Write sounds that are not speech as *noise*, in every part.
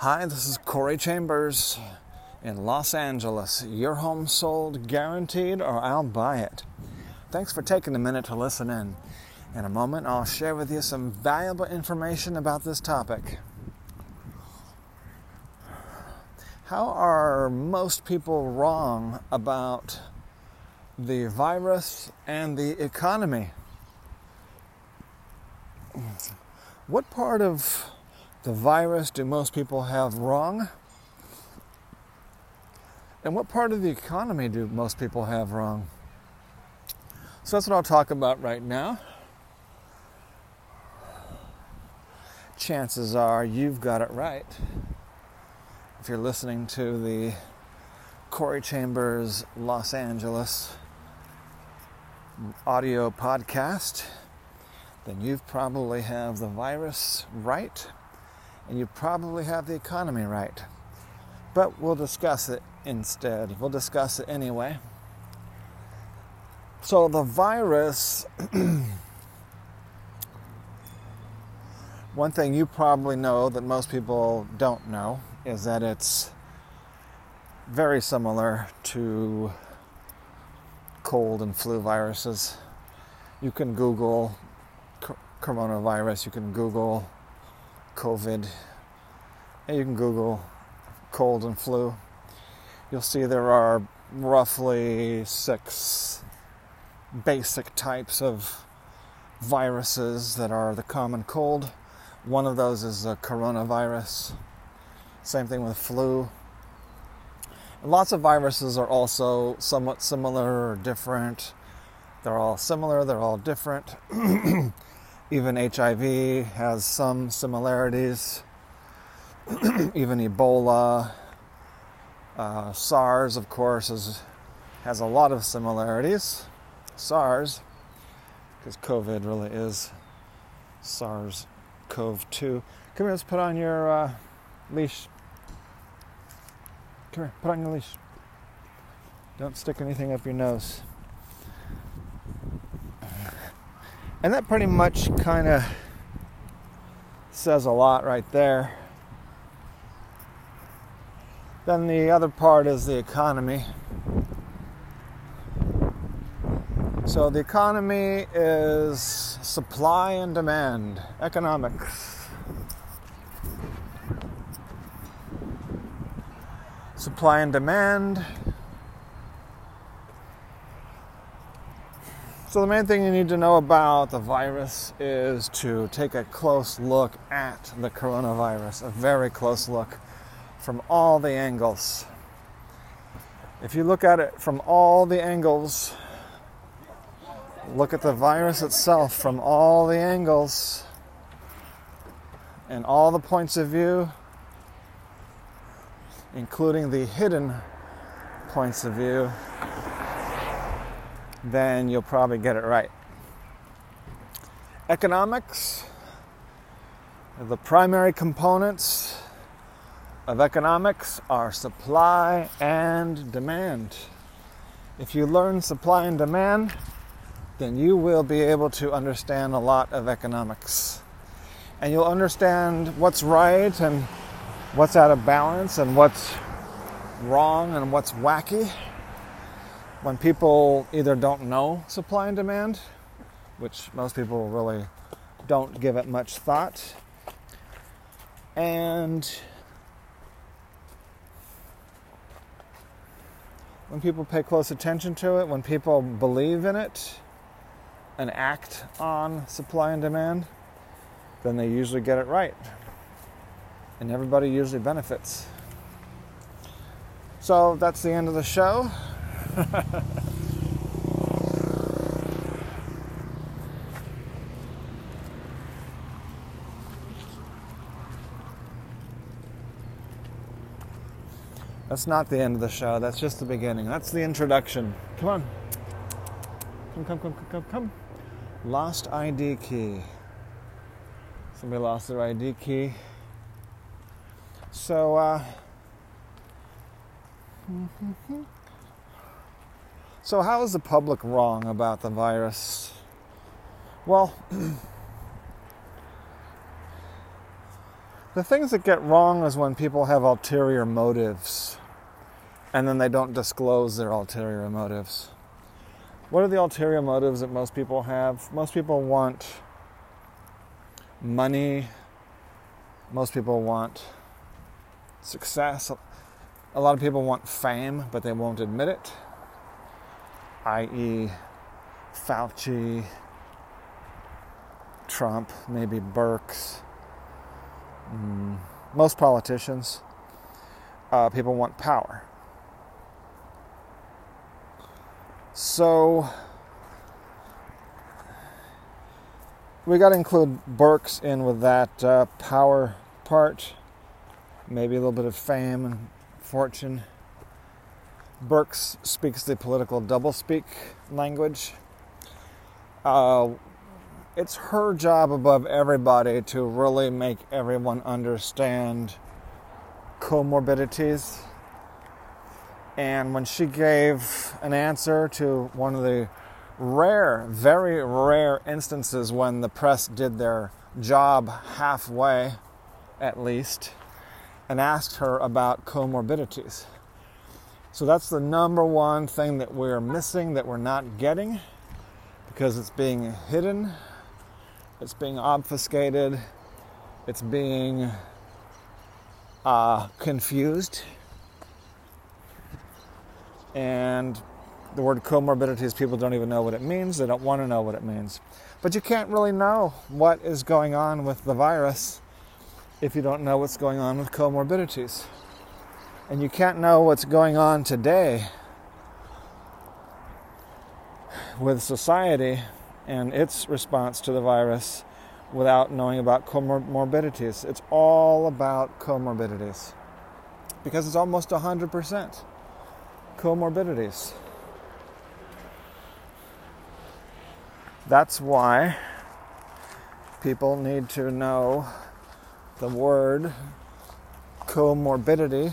Hi, this is Corey Chambers in Los Angeles. Your home sold guaranteed, or I'll buy it. Thanks for taking a minute to listen in. In a moment, I'll share with you some valuable information about this topic. How are most people wrong about the virus and the economy? What part of the virus do most people have wrong? And what part of the economy do most people have wrong? So that's what I'll talk about right now. Chances are you've got it right. If you're listening to the Corey Chambers Los Angeles audio podcast, then you've probably have the virus right and you probably have the economy right. But we'll discuss it instead. We'll discuss it anyway. So, the virus, *clears throat* one thing you probably know that most people don't know is that it's very similar to cold and flu viruses. You can Google coronavirus, you can Google COVID, and you can Google cold and flu. You'll see there are roughly six basic types of viruses that are the common cold. One of those is the coronavirus. Same thing with flu. lots of viruses are also somewhat similar or different. They're all similar, they're all different. *clears throat* Even HIV has some similarities. *clears throat* Even Ebola, uh, SARS, of course, is, has a lot of similarities. SARS, because COVID really is SARS CoV 2. Come here, let's put on your uh, leash. Come here, put on your leash. Don't stick anything up your nose. And that pretty much kind of says a lot right there. Then the other part is the economy. So the economy is supply and demand, economics. Supply and demand So, the main thing you need to know about the virus is to take a close look at the coronavirus, a very close look from all the angles. If you look at it from all the angles, look at the virus itself from all the angles and all the points of view, including the hidden points of view then you'll probably get it right. Economics, the primary components of economics are supply and demand. If you learn supply and demand, then you will be able to understand a lot of economics. And you'll understand what's right and what's out of balance and what's wrong and what's wacky when people either don't know supply and demand, which most people really don't give it much thought, and when people pay close attention to it, when people believe in it and act on supply and demand, then they usually get it right. And everybody usually benefits. So that's the end of the show. *laughs* That's not the end of the show. That's just the beginning. That's the introduction. Come on. Come, come, come, come, come, come. Lost ID key. Somebody lost their ID key. So, uh, *laughs* hmm, hmm, hmm. So, how is the public wrong about the virus? Well, *clears throat* The things that get wrong is when people have ulterior motives and then they don't disclose their ulterior motives. What are the ulterior motives that most people have? Most people want money, most people want success. A lot of people want fame, but they won't admit it, i.e., Fauci, Trump, maybe Birx, mm, most politicians. Uh, people want power. So we got to include Birx in with that uh, power part, maybe a little bit of fame and fortune. Birx speaks the political doublespeak language. Uh, it's her job above everybody to really make everyone understand comorbidities and when she gave an answer to one of the rare, very rare instances when the press did their job halfway, at least, and asked her about comorbidities. So that's the number one thing that we're missing, that we're not getting, because it's being hidden, it's being obfuscated, it's being uh, confused and the word comorbidities, people don't even know what it means. They don't want to know what it means. But you can't really know what is going on with the virus if you don't know what's going on with comorbidities. And you can't know what's going on today with society and its response to the virus without knowing about comorbidities. It's all about comorbidities because it's almost 100% comorbidities. That's why people need to know the word comorbidity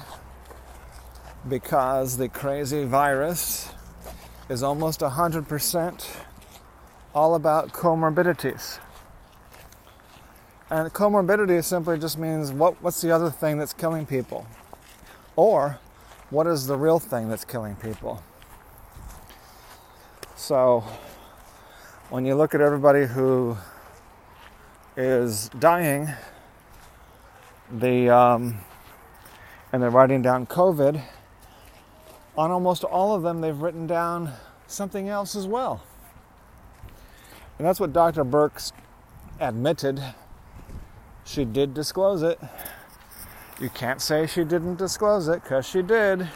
because the crazy virus is almost 100% all about comorbidities. And comorbidity simply just means what, what's the other thing that's killing people? Or what is the real thing that's killing people? So, when you look at everybody who is dying, the um, and they're writing down COVID, on almost all of them, they've written down something else as well. And that's what Dr. Birx admitted. She did disclose it. You can't say she didn't disclose it because she did.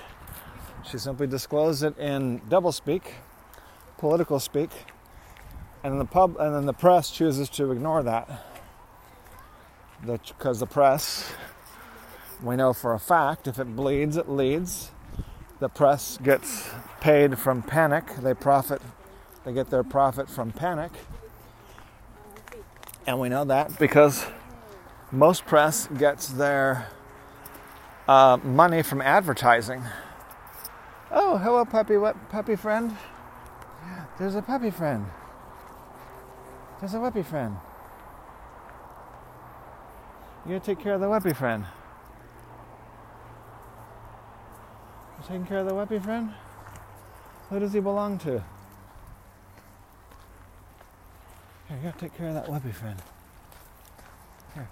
She simply disclosed it in doublespeak, political speak, and the pub and then the press chooses to ignore that. Because the, the press, we know for a fact, if it bleeds, it leads. The press gets paid from panic. They profit. They get their profit from panic. And we know that because most press gets their uh, money from advertising. Oh, hello, puppy. What puppy friend? There's a puppy friend. There's a puppy friend. You gotta take care of the puppy friend. You taking care of the puppy friend? Who does he belong to? Here, you gotta take care of that puppy friend. Here.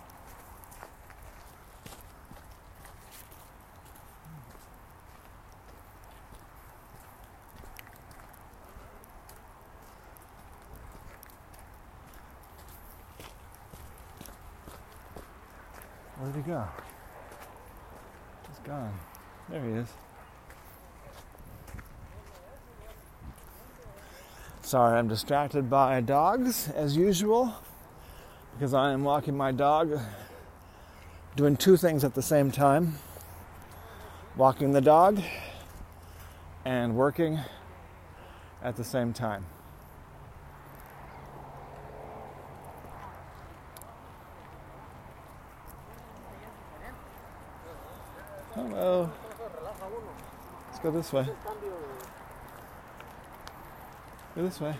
Where'd he go? He's gone. There he is. Sorry, I'm distracted by dogs as usual because I am walking my dog, doing two things at the same time walking the dog and working at the same time. Hello. Let's go this way. Go this way.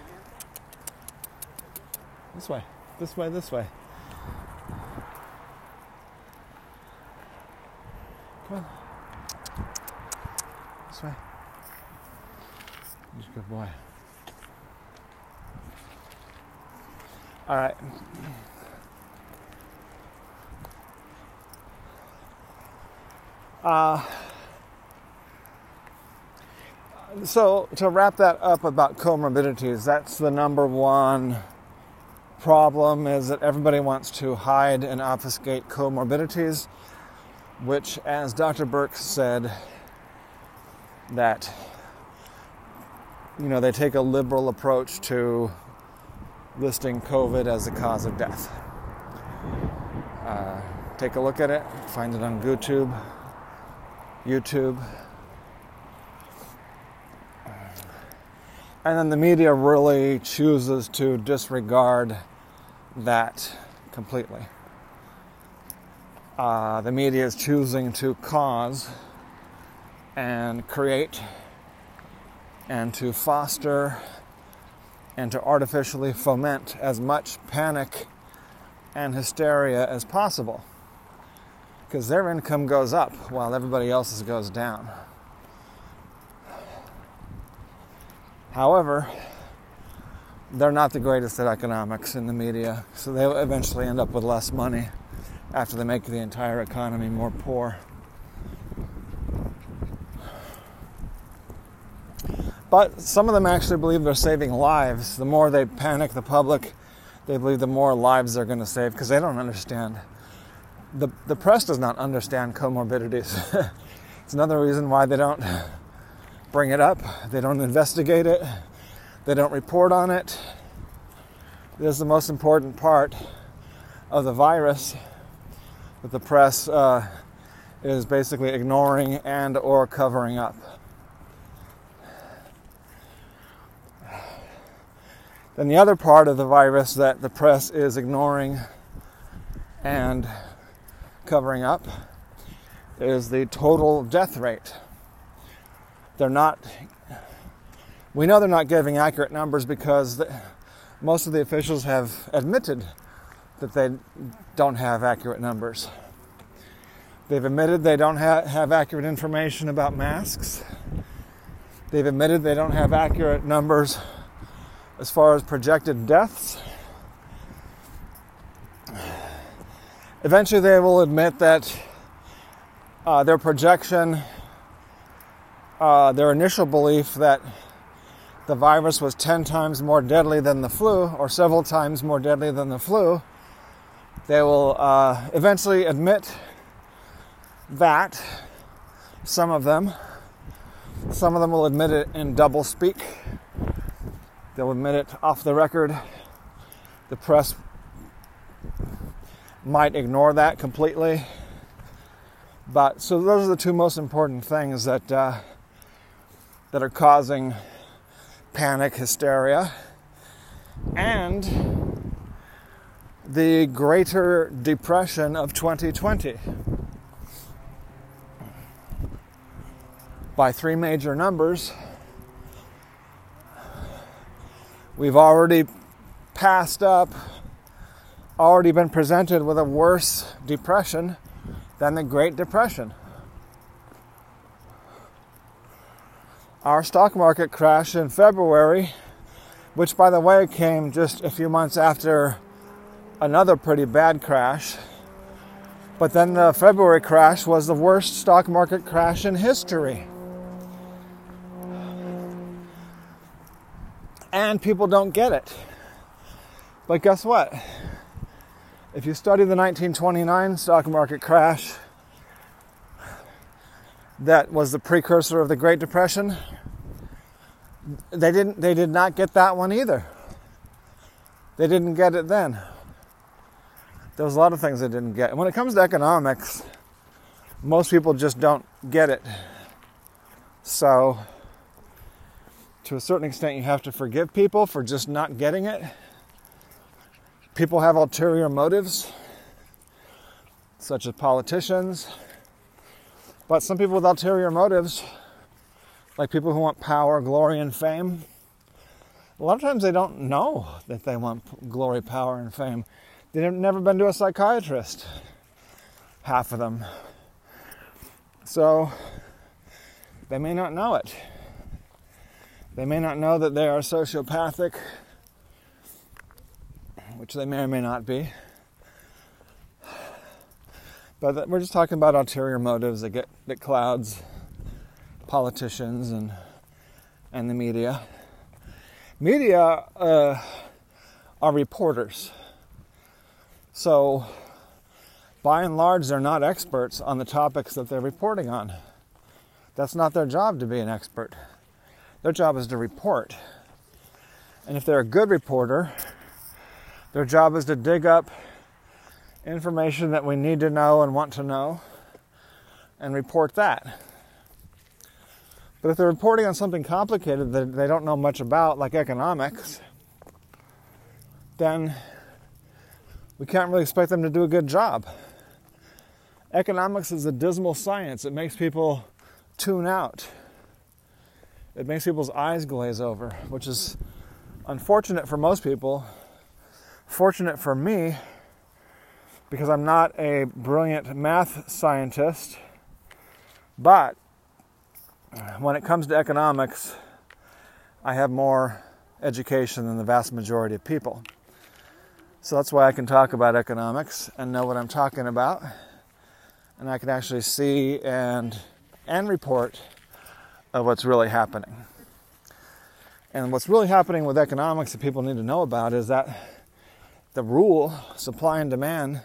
This way. This way, this way. Come on. This way. A good boy. All right. Uh, so to wrap that up about comorbidities, that's the number one problem is that everybody wants to hide and obfuscate comorbidities, which, as Dr. Burke said, that you know they take a liberal approach to listing COVID as the cause of death. Uh, take a look at it. Find it on YouTube. YouTube. And then the media really chooses to disregard that completely. Uh, the media is choosing to cause and create and to foster and to artificially foment as much panic and hysteria as possible because their income goes up while everybody else's goes down. However, they're not the greatest at economics in the media, so they eventually end up with less money after they make the entire economy more poor. But some of them actually believe they're saving lives. The more they panic the public, they believe the more lives they're going to save because they don't understand. The, the press does not understand comorbidities. *laughs* it's another reason why they don't bring it up, they don't investigate it, they don't report on it. This is the most important part of the virus that the press uh, is basically ignoring and or covering up. Then the other part of the virus that the press is ignoring and covering up is the total death rate. They're not, we know they're not giving accurate numbers because the, most of the officials have admitted that they don't have accurate numbers. They've admitted they don't ha- have accurate information about masks. They've admitted they don't have accurate numbers as far as projected deaths. Eventually, they will admit that uh, their projection, uh, their initial belief that the virus was 10 times more deadly than the flu, or several times more deadly than the flu, they will uh, eventually admit that, some of them. Some of them will admit it in double speak. They'll admit it off the record. The press might ignore that completely. But so those are the two most important things that uh, that are causing panic, hysteria, and the Greater Depression of 2020. By three major numbers, we've already passed up already been presented with a worse depression than the Great Depression. Our stock market crash in February, which by the way came just a few months after another pretty bad crash, but then the February crash was the worst stock market crash in history. And people don't get it. But guess what? If you study the 1929 stock market crash, that was the precursor of the Great Depression. They didn't they did not get that one either. They didn't get it then. There was a lot of things they didn't get. When it comes to economics, most people just don't get it. So to a certain extent you have to forgive people for just not getting it People have ulterior motives, such as politicians. But some people with ulterior motives, like people who want power, glory, and fame, a lot of times they don't know that they want glory, power, and fame. They've never been to a psychiatrist, half of them. So they may not know it. They may not know that they are sociopathic, which they may or may not be. But we're just talking about ulterior motives that get that clouds politicians and and the media. Media uh, are reporters, so by and large, they're not experts on the topics that they're reporting on. That's not their job to be an expert. Their job is to report. And if they're a good reporter, their job is to dig up information that we need to know and want to know and report that. But if they're reporting on something complicated that they don't know much about, like economics, then we can't really expect them to do a good job. Economics is a dismal science. It makes people tune out. It makes people's eyes glaze over, which is unfortunate for most people. Fortunate for me, because I'm not a brilliant math scientist, but when it comes to economics, I have more education than the vast majority of people. So that's why I can talk about economics and know what I'm talking about. And I can actually see and and report of what's really happening. And what's really happening with economics that people need to know about is that the rule, supply and demand,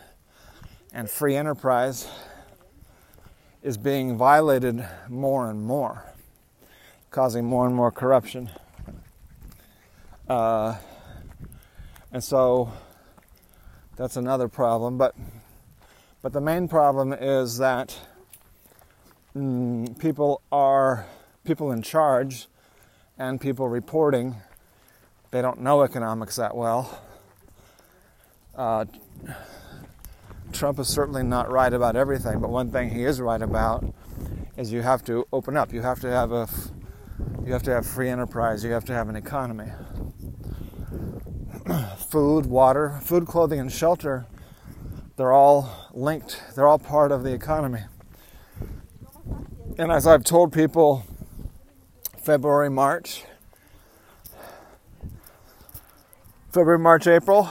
and free enterprise is being violated more and more, causing more and more corruption. Uh, and so that's another problem. But but the main problem is that mm, people are people in charge and people reporting. They don't know economics that well. Uh, Trump is certainly not right about everything, but one thing he is right about is you have to open up. You have to have a you have to have free enterprise. You have to have an economy. *clears throat* food, water, food, clothing, and shelter, they're all linked. They're all part of the economy. And as I've told people, February, March, February, March, April,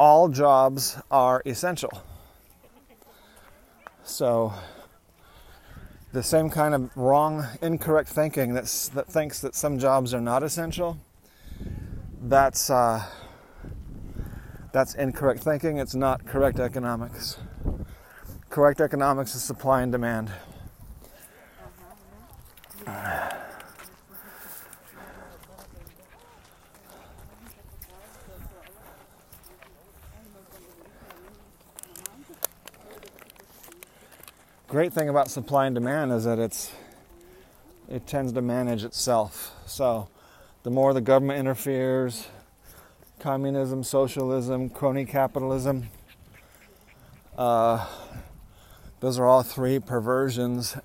all jobs are essential. So, the same kind of wrong, incorrect thinking that's, that thinks that some jobs are not essential, that's, uh, that's incorrect thinking. It's not correct economics. Correct economics is supply and demand. Great thing about supply and demand is that it's it tends to manage itself. So the more the government interferes, communism, socialism, crony capitalism, uh, those are all three perversions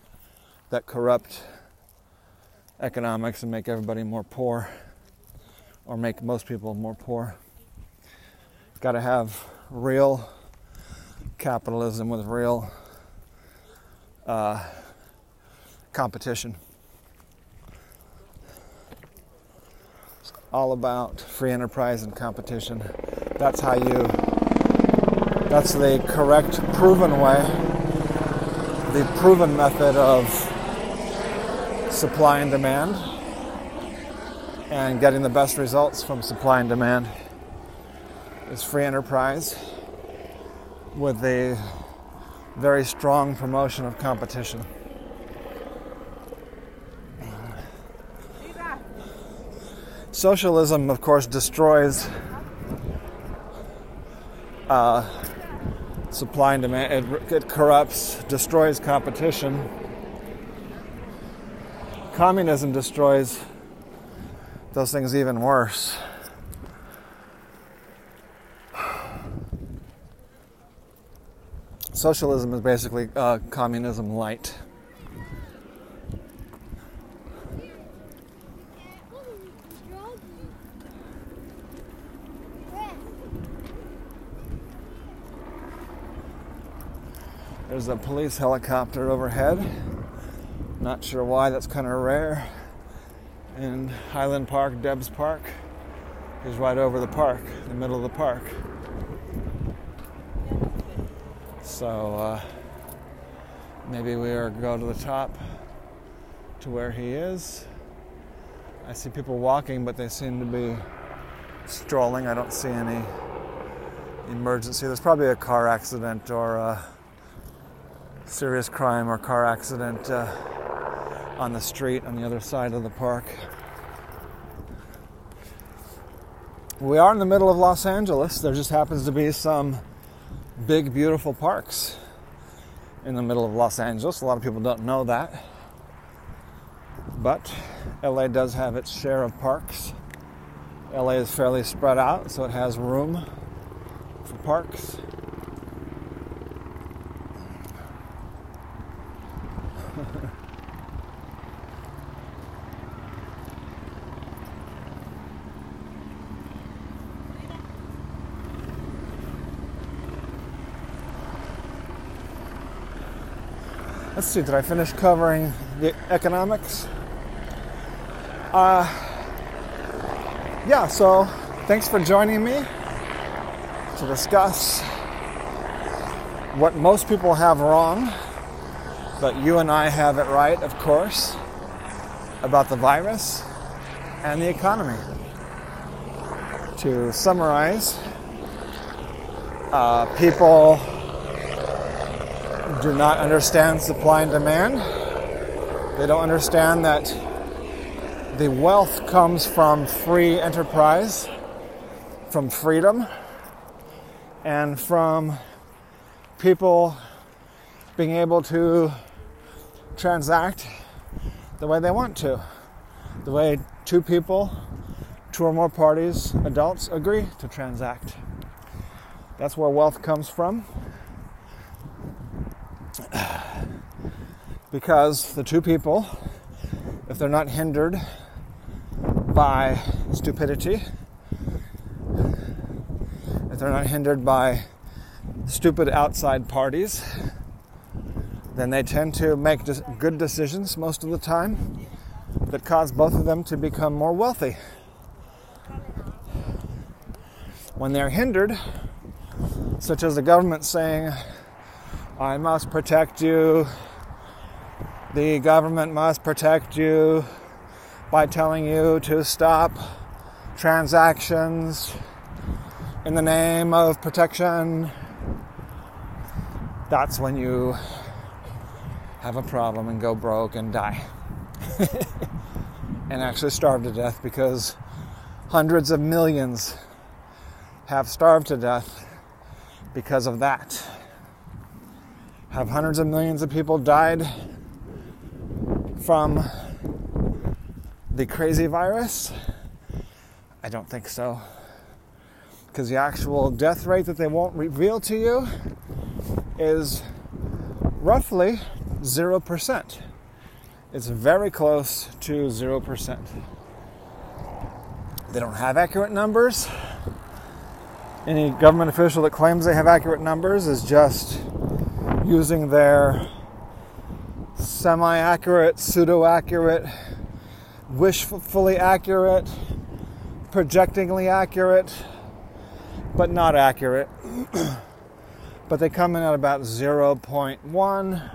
that corrupt economics and make everybody more poor, or make most people more poor. Got to have real capitalism with real uh, competition. It's all about free enterprise and competition. That's how you, that's the correct, proven way, the proven method of supply and demand and getting the best results from supply and demand is free enterprise with the very strong promotion of competition. Socialism, of course, destroys uh, supply and demand. It, it corrupts, destroys competition. Communism destroys those things even worse. Socialism is basically uh, communism light. There's a police helicopter overhead. Not sure why, that's kind of rare. And Highland Park, Debs Park, is right over the park, the middle of the park. So uh, maybe we are go to the top to where he is. I see people walking, but they seem to be strolling. I don't see any emergency. There's probably a car accident or a serious crime or car accident uh, on the street on the other side of the park. We are in the middle of Los Angeles. There just happens to be some big, beautiful parks in the middle of Los Angeles. A lot of people don't know that. But LA does have its share of parks. LA is fairly spread out, so it has room for parks. *laughs* Let's see, did I finish covering the economics? Uh, yeah, so thanks for joining me to discuss what most people have wrong, but you and I have it right, of course, about the virus and the economy. To summarize, uh, people do not understand supply and demand. They don't understand that the wealth comes from free enterprise, from freedom, and from people being able to transact the way they want to, the way two people, two or more parties, adults agree to transact. That's where wealth comes from. Because the two people, if they're not hindered by stupidity, if they're not hindered by stupid outside parties, then they tend to make good decisions most of the time that cause both of them to become more wealthy. When they're hindered, such as the government saying, I must protect you, the government must protect you, by telling you to stop transactions in the name of protection, that's when you have a problem and go broke and die. *laughs* and actually starve to death because hundreds of millions have starved to death because of that. Have hundreds of millions of people died from the crazy virus? I don't think so. Because the actual death rate that they won't reveal to you is roughly 0%. It's very close to 0%. They don't have accurate numbers. Any government official that claims they have accurate numbers is just using their semi accurate, pseudo accurate wishfully accurate, projectingly accurate, but not accurate. *clears throat* but they come in at about 0.1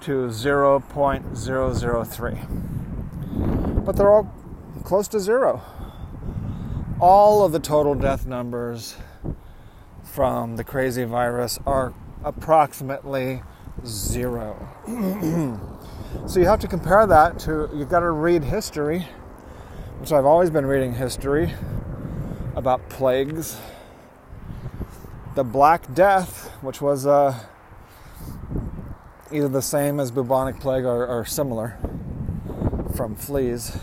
to 0.003. But they're all close to zero. All of the total death numbers from the crazy virus are approximately zero. *clears throat* So you have to compare that to, you've got to read history, which I've always been reading history about plagues. The Black Death, which was uh, either the same as bubonic plague or, or similar from fleas,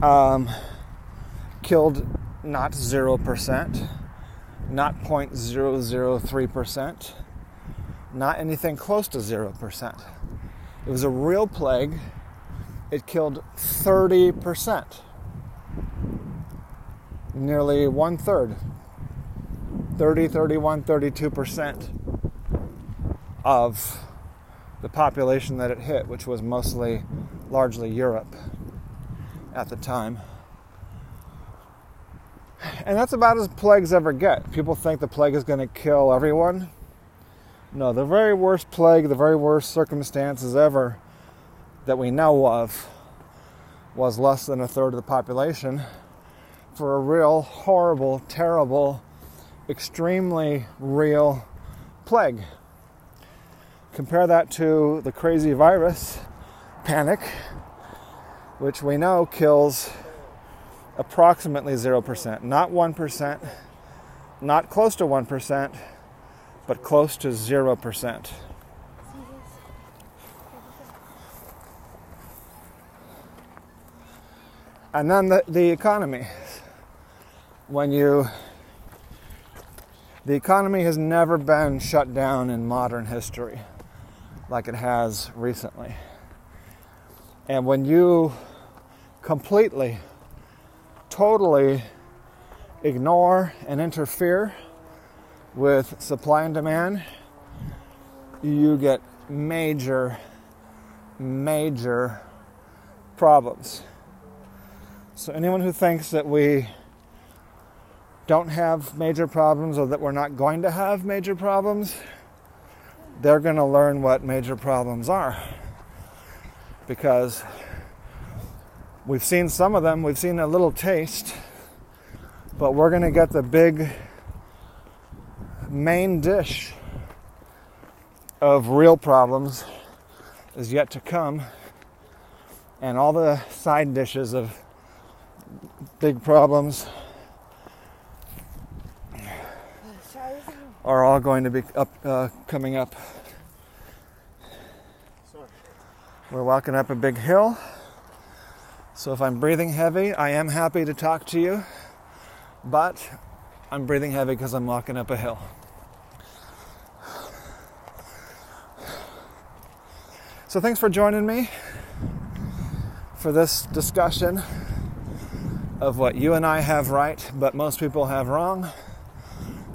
um, killed not 0%, not 0.003%, not anything close to 0%. It was a real plague. It killed 30%, nearly one third, 30, 31, 32%. of the population that it hit, which was mostly largely Europe at the time. And that's about as plagues ever get. People think the plague is going to kill everyone. No, the very worst plague, the very worst circumstances ever that we know of was less than a third of the population for a real horrible, terrible, extremely real plague. Compare that to the crazy virus, panic, which we know kills approximately 0%, not 1%, not close to 1%, but close to 0%. And then the, the economy. When you, the economy has never been shut down in modern history like it has recently. And when you completely, totally ignore and interfere with supply and demand, you get major, major problems. So, anyone who thinks that we don't have major problems or that we're not going to have major problems, they're going to learn what major problems are. Because we've seen some of them, we've seen a little taste, but we're going to get the big main dish of real problems is yet to come. And all the side dishes of big problems are all going to be up, uh, coming up. We're walking up a big hill. So if I'm breathing heavy, I am happy to talk to you, but I'm breathing heavy because I'm walking up a hill. So thanks for joining me for this discussion of what you and I have right, but most people have wrong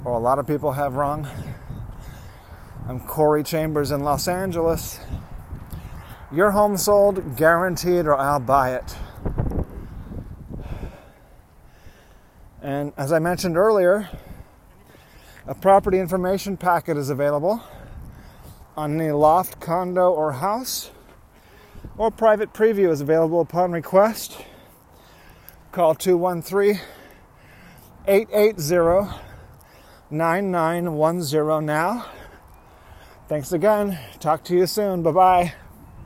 or a lot of people have wrong. I'm Corey Chambers in Los Angeles. Your home sold, guaranteed, or I'll buy it. And as I mentioned earlier, a property information packet is available on any loft, condo, or house, or private preview is available upon request. Call 213 880 9910 now. Thanks again. Talk to you soon. Bye bye.